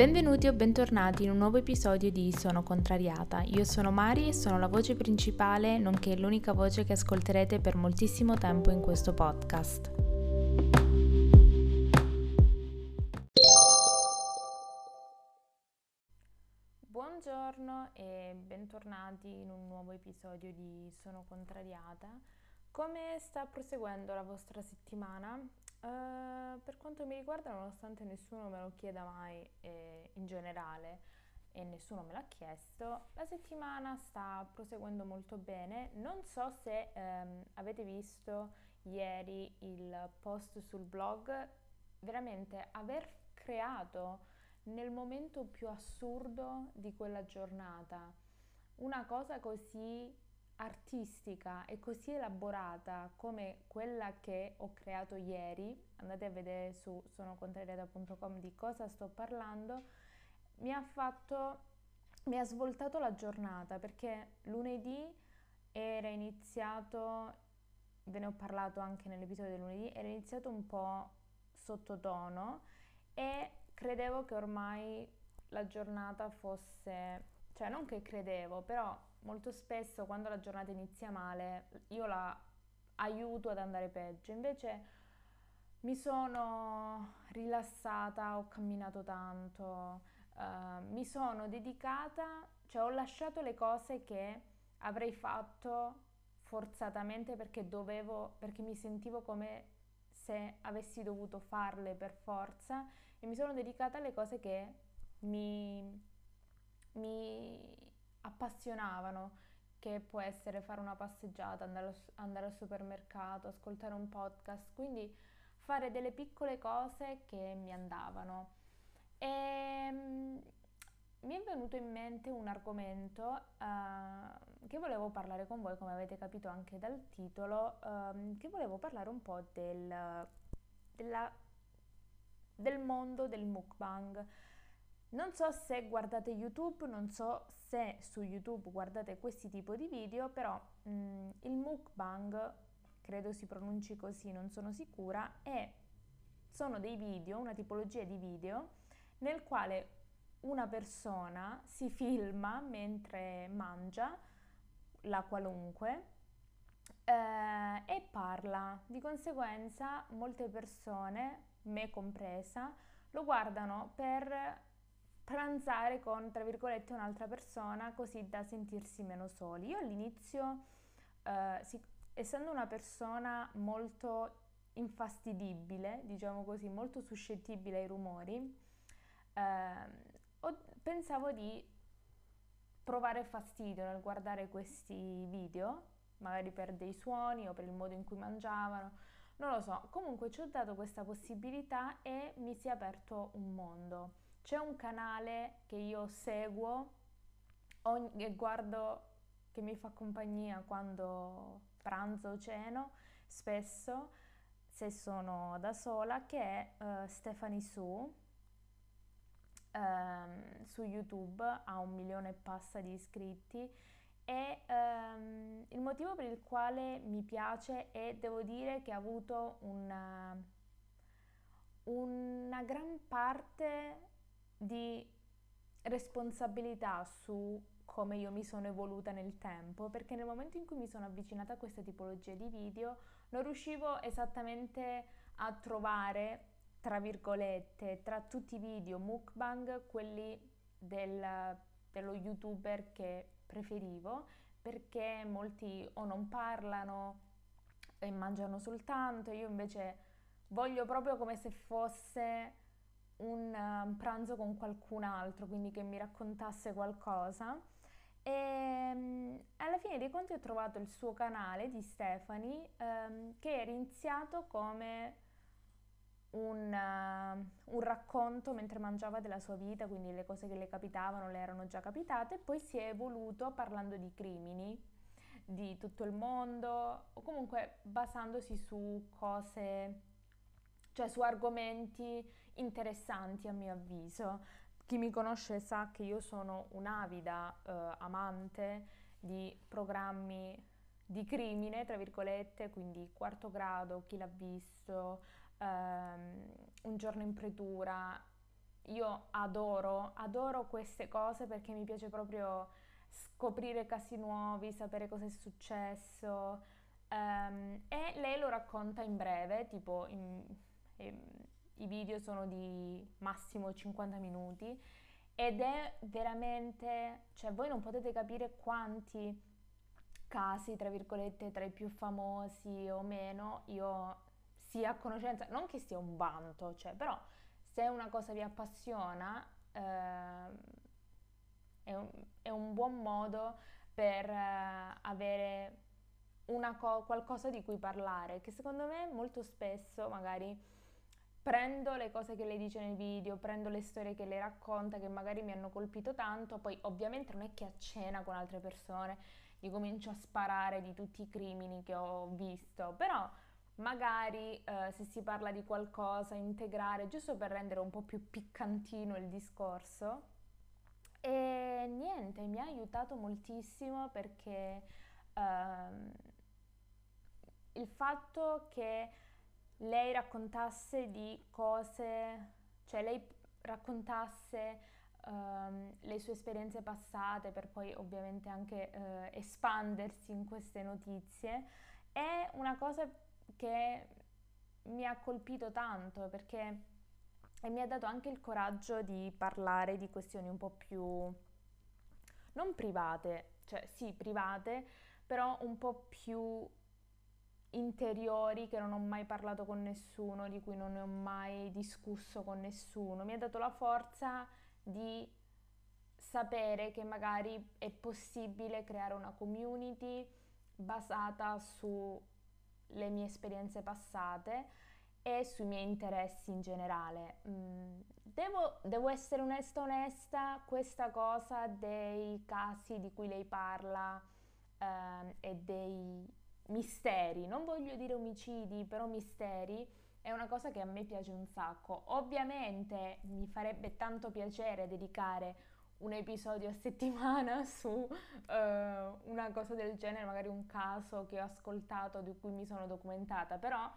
Benvenuti o bentornati in un nuovo episodio di Sono contrariata. Io sono Mari e sono la voce principale, nonché l'unica voce che ascolterete per moltissimo tempo in questo podcast. Buongiorno e bentornati in un nuovo episodio di Sono contrariata. Come sta proseguendo la vostra settimana? Uh, per quanto mi riguarda, nonostante nessuno me lo chieda mai eh, in generale e nessuno me l'ha chiesto, la settimana sta proseguendo molto bene. Non so se ehm, avete visto ieri il post sul blog, veramente aver creato nel momento più assurdo di quella giornata una cosa così artistica e così elaborata come quella che ho creato ieri, andate a vedere su sonocontrariata.com di cosa sto parlando, mi ha fatto, mi ha svoltato la giornata perché lunedì era iniziato, ve ne ho parlato anche nell'episodio del lunedì, era iniziato un po' sottotono e credevo che ormai la giornata fosse, cioè non che credevo, però molto spesso quando la giornata inizia male io la aiuto ad andare peggio, invece mi sono rilassata, ho camminato tanto, uh, mi sono dedicata, cioè ho lasciato le cose che avrei fatto forzatamente perché dovevo, perché mi sentivo come se avessi dovuto farle per forza e mi sono dedicata alle cose che mi, mi appassionavano, che può essere fare una passeggiata, andare, andare al supermercato, ascoltare un podcast, quindi fare delle piccole cose che mi andavano. E um, mi è venuto in mente un argomento uh, che volevo parlare con voi, come avete capito anche dal titolo, um, che volevo parlare un po' del, della, del mondo del mukbang. Non so se guardate YouTube, non so se su YouTube guardate questi tipi di video, però mh, mm, il mukbang, credo si pronunci così, non sono sicura, è, sono dei video, una tipologia di video nel quale una persona si filma mentre mangia la qualunque eh, e parla. Di conseguenza molte persone, me compresa, lo guardano per pranzare con, tra virgolette, un'altra persona così da sentirsi meno soli. Io all'inizio, eh, si, essendo una persona molto infastidibile, diciamo così, molto suscettibile ai rumori, eh, ho, pensavo di provare fastidio nel guardare questi video, magari per dei suoni o per il modo in cui mangiavano, non lo so. Comunque ci ho dato questa possibilità e mi si è aperto un mondo. C'è un canale che io seguo ogni, e guardo che mi fa compagnia quando pranzo o ceno, spesso se sono da sola, che è uh, Stephanie Su. Um, su YouTube ha un milione e passa di iscritti e um, il motivo per il quale mi piace è, devo dire, che ha avuto una, una gran parte di responsabilità su come io mi sono evoluta nel tempo, perché nel momento in cui mi sono avvicinata a questa tipologia di video non riuscivo esattamente a trovare, tra virgolette, tra tutti i video mukbang, quelli del, dello youtuber che preferivo, perché molti o non parlano e mangiano soltanto, io invece voglio proprio come se fosse un uh, pranzo con qualcun altro, quindi che mi raccontasse qualcosa. E um, alla fine dei conti ho trovato il suo canale di Stephanie um, che era iniziato come un, uh, un, racconto mentre mangiava della sua vita, quindi le cose che le capitavano le erano già capitate, e poi si è evoluto parlando di crimini di tutto il mondo o comunque basandosi su cose, cioè su argomenti interessanti a mio avviso. Chi mi conosce sa che io sono un'avida eh, amante di programmi di crimine, tra virgolette, quindi quarto grado, chi l'ha visto, ehm, un giorno in pretura. io adoro, adoro queste cose perché mi piace proprio scoprire casi nuovi, sapere cosa è successo. Um, e lei lo racconta in breve, tipo in, i video sono di massimo 50 minuti ed è veramente, cioè voi non potete capire quanti casi, tra virgolette, tra i più famosi o meno, io sia a conoscenza, non che sia un vanto, cioè, però se una cosa vi appassiona, eh, è, un, è, un, buon modo per eh, avere co- qualcosa di cui parlare, che secondo me molto spesso magari prendo le cose che lei dice nei video, prendo le storie che lei racconta che magari mi hanno colpito tanto, poi ovviamente non è che a cena con altre persone gli comincio a sparare di tutti i crimini che ho visto, però magari eh, se si parla di qualcosa, integrare, giusto per rendere un po' più piccantino il discorso. E niente, mi ha aiutato moltissimo perché ehm, il fatto che lei raccontasse di cose, cioè lei raccontasse um, le sue esperienze passate per poi ovviamente anche uh, espandersi in queste notizie, è una cosa che mi ha colpito tanto perché e mi ha dato anche il coraggio di parlare di questioni un po' più non private, cioè sì private, però un po' più interiori che non ho mai parlato con nessuno, di cui non ne ho mai discusso con nessuno. Mi ha dato la forza di sapere che magari è possibile creare una community basata sulle mie esperienze passate e sui miei interessi in generale. Mm, devo, devo, essere onesta onesta, questa cosa dei casi di cui lei parla eh, e dei misteri, non voglio dire omicidi, però misteri, è una cosa che a me piace un sacco. Ovviamente mi farebbe tanto piacere dedicare un episodio a settimana su uh, una cosa del genere, magari un caso che ho ascoltato, di cui mi sono documentata, però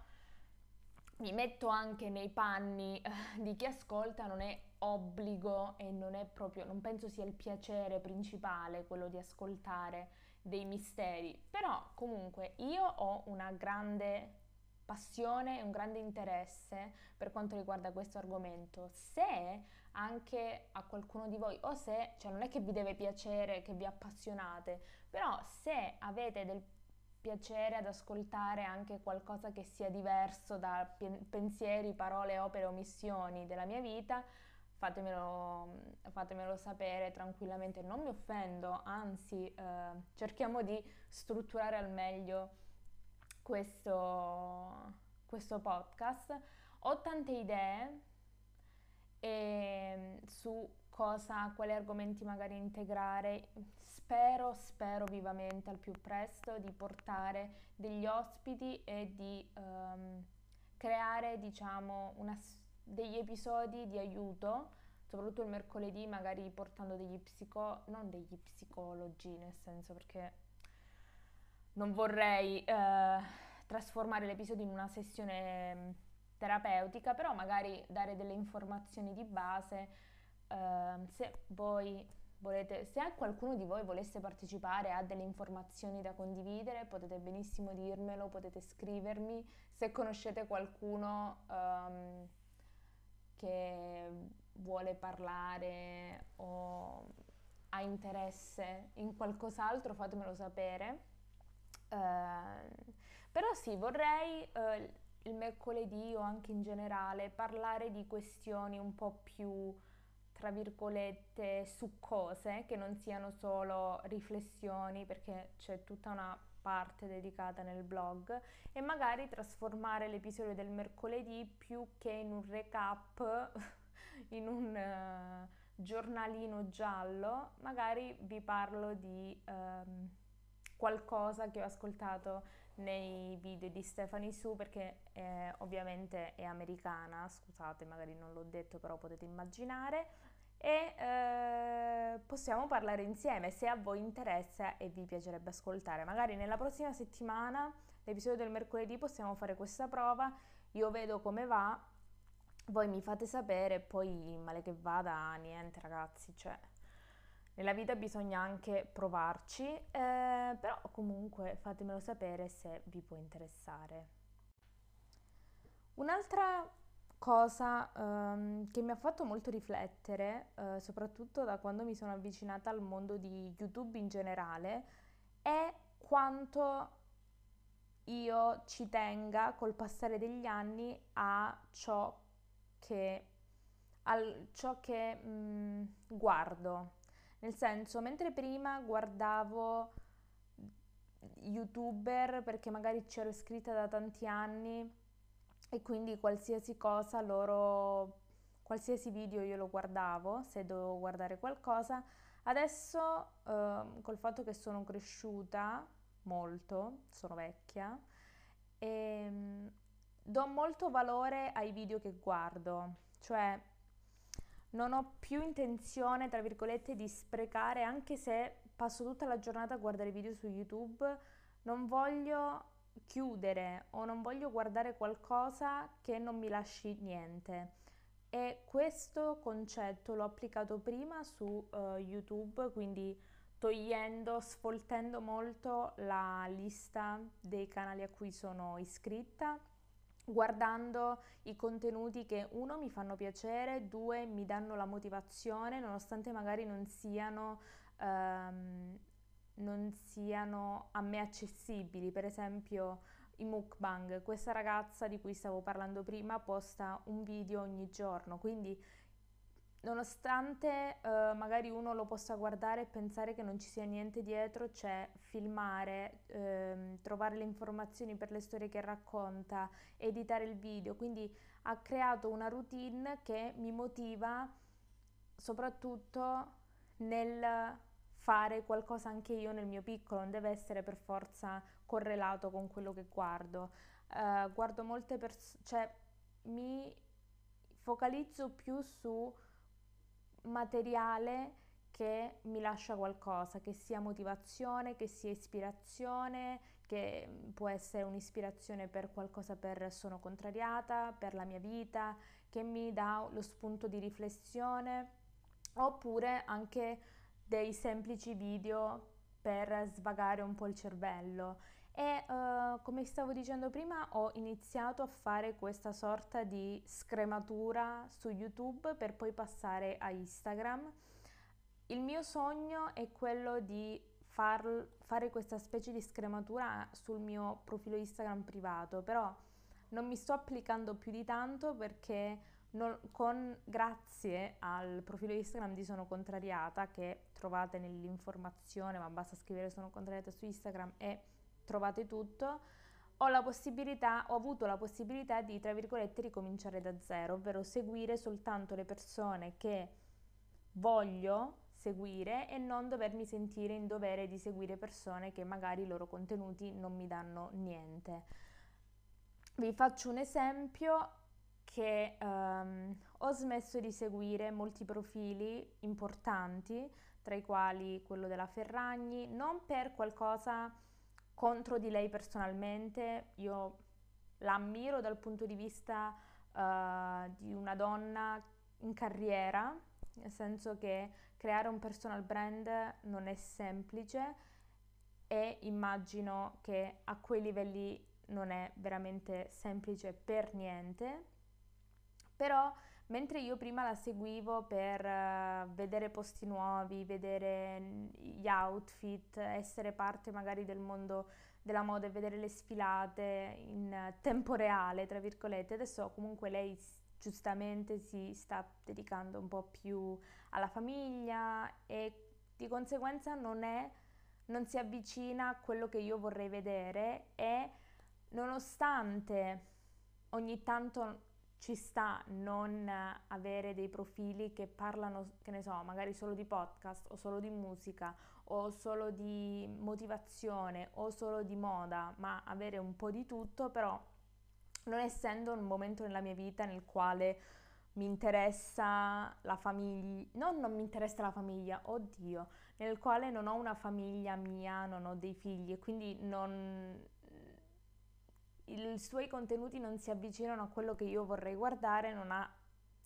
mi metto anche nei panni uh, di chi ascolta, non è obbligo e non è proprio, non penso sia il piacere principale quello di ascoltare dei misteri, però comunque io ho una grande passione e un grande interesse per quanto riguarda questo argomento. Se anche a qualcuno di voi, o se, cioè non è che vi deve piacere, che vi appassionate, però se avete del piacere ad ascoltare anche qualcosa che sia diverso da pensieri, parole, opere, omissioni della mia vita, fatemelo, fatemelo sapere tranquillamente, non mi offendo, anzi eh, cerchiamo di strutturare al meglio questo, questo podcast. Ho tante idee e, ehm, su cosa, quali argomenti magari integrare. Spero, spero vivamente al più presto di portare degli ospiti e di um, creare, diciamo, una degli episodi di aiuto, soprattutto il mercoledì, magari portando degli psico, non degli psicologi, nel senso perché non vorrei eh, trasformare l'episodio in una sessione mm, terapeutica, però magari dare delle informazioni di base. Eh, se voi volete, se qualcuno di voi volesse partecipare, ha delle informazioni da condividere, potete benissimo dirmelo, potete scrivermi. Se conoscete qualcuno um, che vuole parlare o ha interesse in qualcos'altro, fatemelo sapere. Uh, però sì, vorrei uh, il mercoledì o anche in generale parlare di questioni un po' più, tra virgolette, succose, che non siano solo riflessioni, perché c'è tutta una parte dedicata nel blog e magari trasformare l'episodio del mercoledì più che in un recap, in un uh, giornalino giallo, magari vi parlo di um, qualcosa che ho ascoltato nei video di Stephanie Su perché eh, ovviamente è americana, scusate magari non l'ho detto però potete immaginare e eh, possiamo parlare insieme se a voi interessa e vi piacerebbe ascoltare. Magari nella prossima settimana, l'episodio del mercoledì, possiamo fare questa prova, io vedo come va voi mi fate sapere, poi male che vada, niente ragazzi, cioè nella vita bisogna anche provarci, eh, però comunque fatemelo sapere se vi può interessare. Un'altra cosa um, che mi ha fatto molto riflettere, uh, soprattutto da quando mi sono avvicinata al mondo di YouTube in generale, è quanto io ci tenga col passare degli anni a ciò che, a ciò che mh, guardo. Nel senso, mentre prima guardavo youtuber perché magari c'ero iscritta da tanti anni e quindi qualsiasi cosa loro, qualsiasi video io lo guardavo se dovevo guardare qualcosa. Adesso eh, col fatto che sono cresciuta molto, sono vecchia, e, ehm, do molto valore ai video che guardo, cioè non ho più intenzione, tra virgolette, di sprecare, anche se passo tutta la giornata a guardare video su YouTube, non voglio chiudere o non voglio guardare qualcosa che non mi lasci niente. E questo concetto l'ho applicato prima su uh, YouTube, quindi togliendo, sfoltendo molto la lista dei canali a cui sono iscritta guardando i contenuti che uno mi fanno piacere, due mi danno la motivazione nonostante magari non siano, um, non siano a me accessibili, per esempio i mukbang, questa ragazza di cui stavo parlando prima posta un video ogni giorno, quindi nonostante uh, magari uno lo possa guardare e pensare che non ci sia niente dietro, c'è filmare, ehm, trovare le informazioni per le storie che racconta, editare il video, quindi ha creato una routine che mi motiva soprattutto nel fare qualcosa anche io nel mio piccolo, non deve essere per forza correlato con quello che guardo. Uh, guardo molte persone, cioè mi focalizzo più su materiale che mi lascia qualcosa, che sia motivazione, che sia ispirazione, che può essere un'ispirazione per qualcosa per sono contrariata, per la mia vita, che mi dà lo spunto di riflessione, oppure anche dei semplici video per svagare un po' il cervello. E uh, come stavo dicendo prima, ho iniziato a fare questa sorta di scrematura su YouTube per poi passare a Instagram. Il mio sogno è quello di far, fare questa specie di scrematura sul mio profilo Instagram privato, però non mi sto applicando più di tanto perché non, con, grazie al profilo Instagram di Sono Contrariata che trovate nell'informazione, ma basta scrivere Sono Contrariata su Instagram e trovate tutto, ho ho avuto la possibilità di, tra virgolette, ricominciare da zero, ovvero seguire soltanto le persone che voglio seguire e non dovermi sentire in dovere di seguire persone che magari i loro contenuti non mi danno niente. Vi faccio un esempio che um, ho smesso di seguire molti profili importanti, tra i quali quello della Ferragni, non per qualcosa contro di lei personalmente, io la ammiro dal punto di vista uh, di una donna in carriera, nel senso che creare un personal brand non è semplice e immagino che a quei livelli non è veramente semplice per niente, però mentre io prima la seguivo per uh, vedere posti nuovi, vedere gli outfit, essere parte magari del mondo della moda e vedere le sfilate in tempo reale, tra virgolette, adesso comunque lei giustamente si sta dedicando un po' più alla famiglia e di conseguenza non è non si avvicina a quello che io vorrei vedere e nonostante ogni tanto ci sta non avere dei profili che parlano, che ne so, magari solo di podcast o solo di musica o solo di motivazione o solo di moda, ma avere un po' di tutto, però non essendo un momento nella mia vita nel quale mi interessa la famiglia, no, non mi interessa la famiglia, oddio, nel quale non ho una famiglia mia, non ho dei figli e quindi non, i suoi contenuti non si avvicinano a quello che io vorrei guardare, non ha,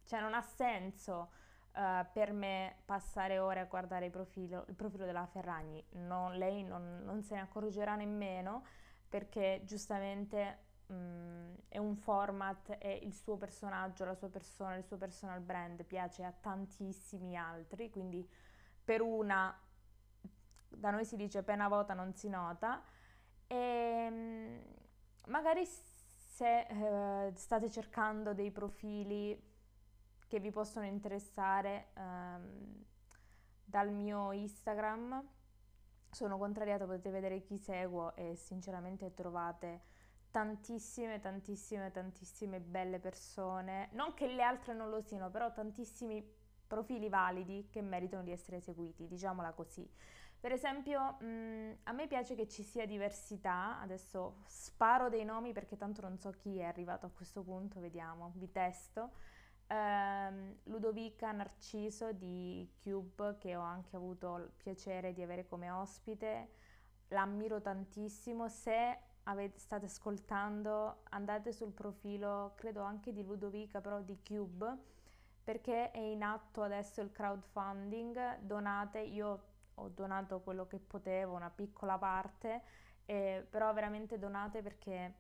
cioè non ha senso uh, per me passare ore a guardare il profilo, il profilo della Ferragni. Non, lei non, non, se ne accorgerà nemmeno perché giustamente um, è un format e il suo personaggio, la sua persona, il suo personal brand piace a tantissimi altri, quindi per una, da noi si dice pena vota non si nota, e ehm, magari se eh, state cercando dei profili che vi possono interessare ehm, dal mio Instagram, sono contrariata, potete vedere chi seguo e sinceramente trovate tantissime, tantissime, tantissime belle persone, non che le altre non lo siano, però tantissimi profili validi che meritano di essere seguiti, diciamola così. Per esempio, mh, mm, a me piace che ci sia diversità, adesso sparo dei nomi perché tanto non so chi è arrivato a questo punto, vediamo, vi testo. Uh, Ludovica Narciso di Cube, che ho anche avuto il piacere di avere come ospite, l'ammiro tantissimo. Se avete, state ascoltando, andate sul profilo, credo anche di Ludovica, però di Cube, perché è in atto adesso il crowdfunding. Donate, io ho donato quello che potevo, una piccola parte, eh, però veramente donate perché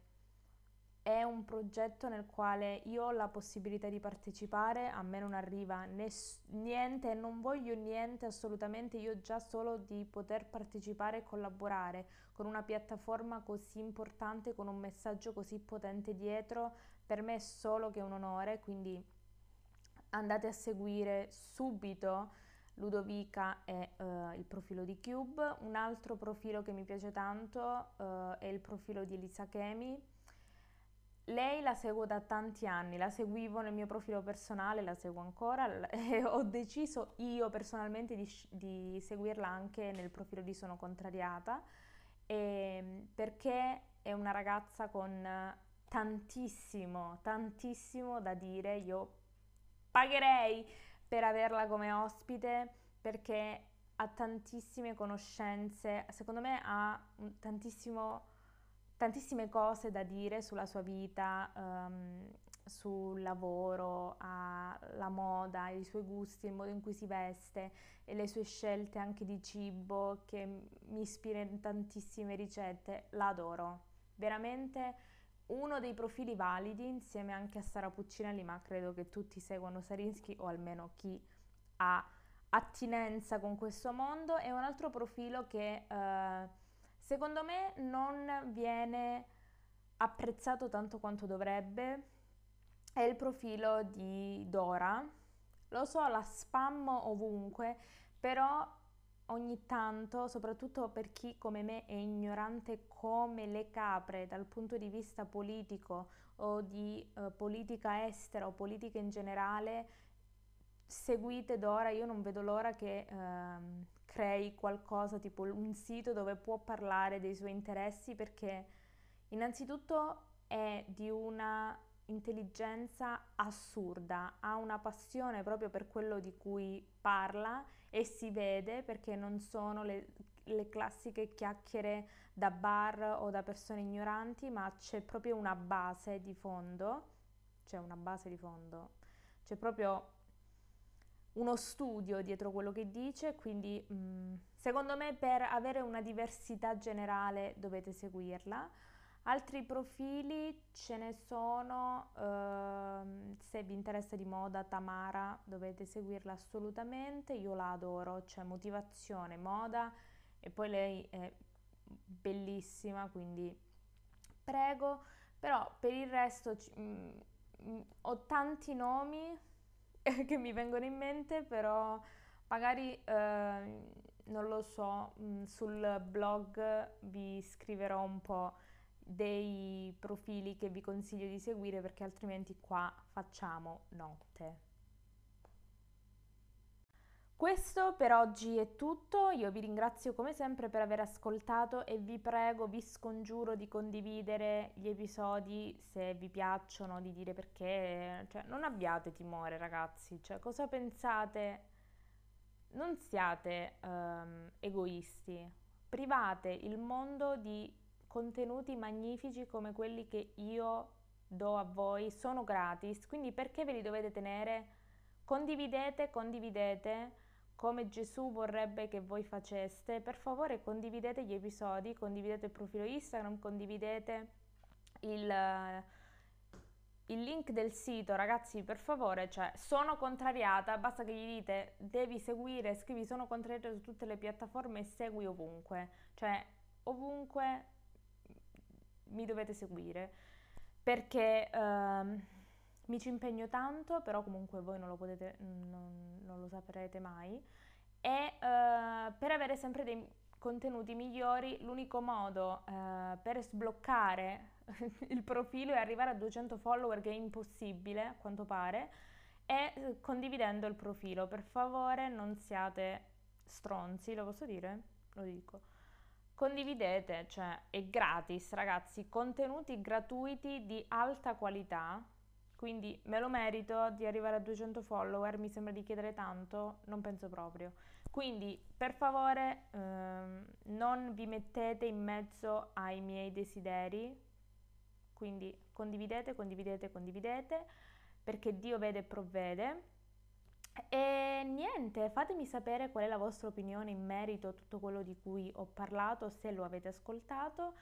è un progetto nel quale io ho la possibilità di partecipare, a me non arriva ness- niente non voglio niente assolutamente, io già solo di poter partecipare e collaborare con una piattaforma così importante, con un messaggio così potente dietro, per me è solo che un onore, quindi andate a seguire subito Ludovica e uh, il profilo di Cube. Un altro profilo che mi piace tanto uh, è il profilo di Elisa Chemi. Lei la seguo da tanti anni, la seguivo nel mio profilo personale, la seguo ancora e ho deciso io personalmente di, di seguirla anche nel profilo di Sono Contrariata e, perché è una ragazza con tantissimo, tantissimo da dire. Io pagherei per averla come ospite perché ha tantissime conoscenze, secondo me ha tantissime cose da dire sulla sua vita, um, sul lavoro, la moda, i suoi gusti, il modo in cui si veste e le sue scelte anche di cibo che mi ispira in tantissime ricette, la adoro. Veramente uno dei profili validi insieme anche a Sara Puccinelli, ma credo che tutti seguano Sarinsky o almeno chi ha attinenza con questo mondo, è un altro profilo che eh, secondo me non viene apprezzato tanto quanto dovrebbe, è il profilo di Dora. Lo so, la spam ovunque, però ogni tanto, soprattutto per chi come me è ignorante come le capre dal punto di vista politico o di uh, politica estera o politica in generale, seguite Dora, io non vedo l'ora che uh, crei qualcosa tipo un sito dove può parlare dei suoi interessi perché innanzitutto è di una intelligenza assurda, ha una passione proprio per quello di cui parla e si vede perché non sono le, le classiche chiacchiere da bar o da persone ignoranti, ma c'è proprio una base di fondo, c'è una base di fondo, c'è proprio uno studio dietro quello che dice, quindi mh, mm, secondo me per avere una diversità generale dovete seguirla. Altri profili ce ne sono, ehm, se vi interessa di moda Tamara dovete seguirla assolutamente, io la adoro, c'è motivazione, moda e poi lei è bellissima, quindi prego, però per il resto mh, mh, mm, ho tanti nomi che mi vengono in mente, però magari eh, non lo so, mh, mm, sul blog vi scriverò un po' dei profili che vi consiglio di seguire perché altrimenti qua facciamo notte. Questo per oggi è tutto, io vi ringrazio come sempre per aver ascoltato e vi prego, vi scongiuro di condividere gli episodi se vi piacciono, di dire perché, cioè non abbiate timore ragazzi, cioè cosa pensate? Non siate um, egoisti, private il mondo di contenuti magnifici come quelli che io do a voi sono gratis, quindi perché ve li dovete tenere? Condividete, condividete come Gesù vorrebbe che voi faceste. Per favore condividete gli episodi, condividete il profilo Instagram, condividete il, il link del sito, ragazzi, per favore, cioè sono contrariata, basta che gli dite devi seguire, scrivi sono contrariata su tutte le piattaforme e segui ovunque, cioè ovunque mi dovete seguire perché uh, mi ci impegno tanto, però comunque voi non lo potete, non, non lo saprete mai. E uh, per avere sempre dei contenuti migliori, l'unico modo uh, per sbloccare il profilo e arrivare a 200 follower, che è impossibile a quanto pare, è eh, condividendo il profilo. Per favore, non siate stronzi, lo posso dire? Lo dico condividete, cioè è gratis ragazzi, contenuti gratuiti di alta qualità, quindi me lo merito di arrivare a 200 follower, mi sembra di chiedere tanto, non penso proprio. Quindi per favore ehm, non vi mettete in mezzo ai miei desideri, quindi condividete, condividete, condividete, perché Dio vede e provvede e niente, fatemi sapere qual è la vostra opinione in merito a tutto quello di cui ho parlato, se lo avete ascoltato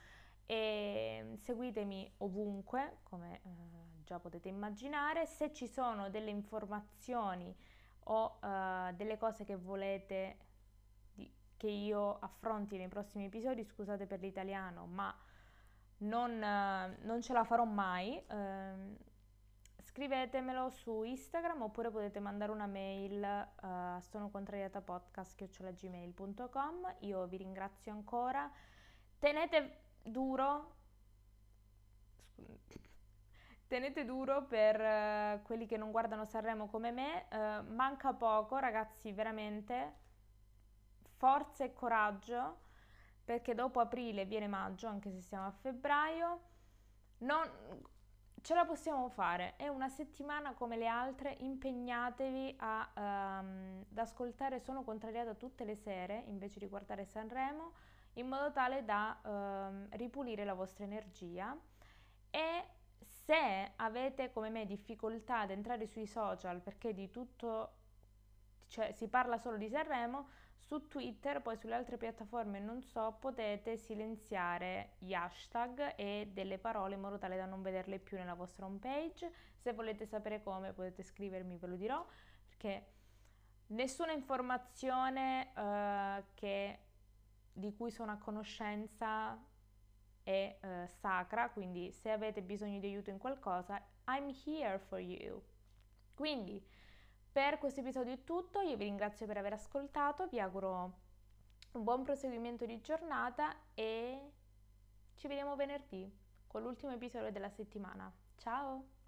e seguitemi ovunque, come eh, già potete immaginare. Se ci sono delle informazioni o eh, delle cose che volete di, che io affronti nei prossimi episodi, scusate per l'italiano, ma non, eh, non ce la farò mai. Scrivetemelo su Instagram oppure potete mandare una mail a uh, sonocontrariatapodcast.gmail.com Io vi ringrazio ancora. Tenete duro, tenete duro per uh, quelli che non guardano Sanremo come me. Uh, manca poco, ragazzi, veramente. Forza e coraggio, perché dopo aprile viene maggio, anche se siamo a febbraio. Non, ce la possiamo fare, è una settimana come le altre, impegnatevi a, um, ad ascoltare Sono contrariata tutte le sere invece di guardare Sanremo, in modo tale da um, ripulire la vostra energia. E se avete come me difficoltà ad entrare sui social perché di tutto, cioè si parla solo di Sanremo, su Twitter, poi sulle altre piattaforme non so, potete silenziare gli hashtag e delle parole in modo tale da non vederle più nella vostra home page. Se volete sapere come potete scrivermi, ve lo dirò, perché nessuna informazione uh, che, di cui sono a conoscenza è uh, sacra, quindi se avete bisogno di aiuto in qualcosa, I'm here for you. Quindi per questo episodio è tutto, io vi ringrazio per aver ascoltato, vi auguro un buon proseguimento di giornata e ci vediamo venerdì con l'ultimo episodio della settimana. Ciao!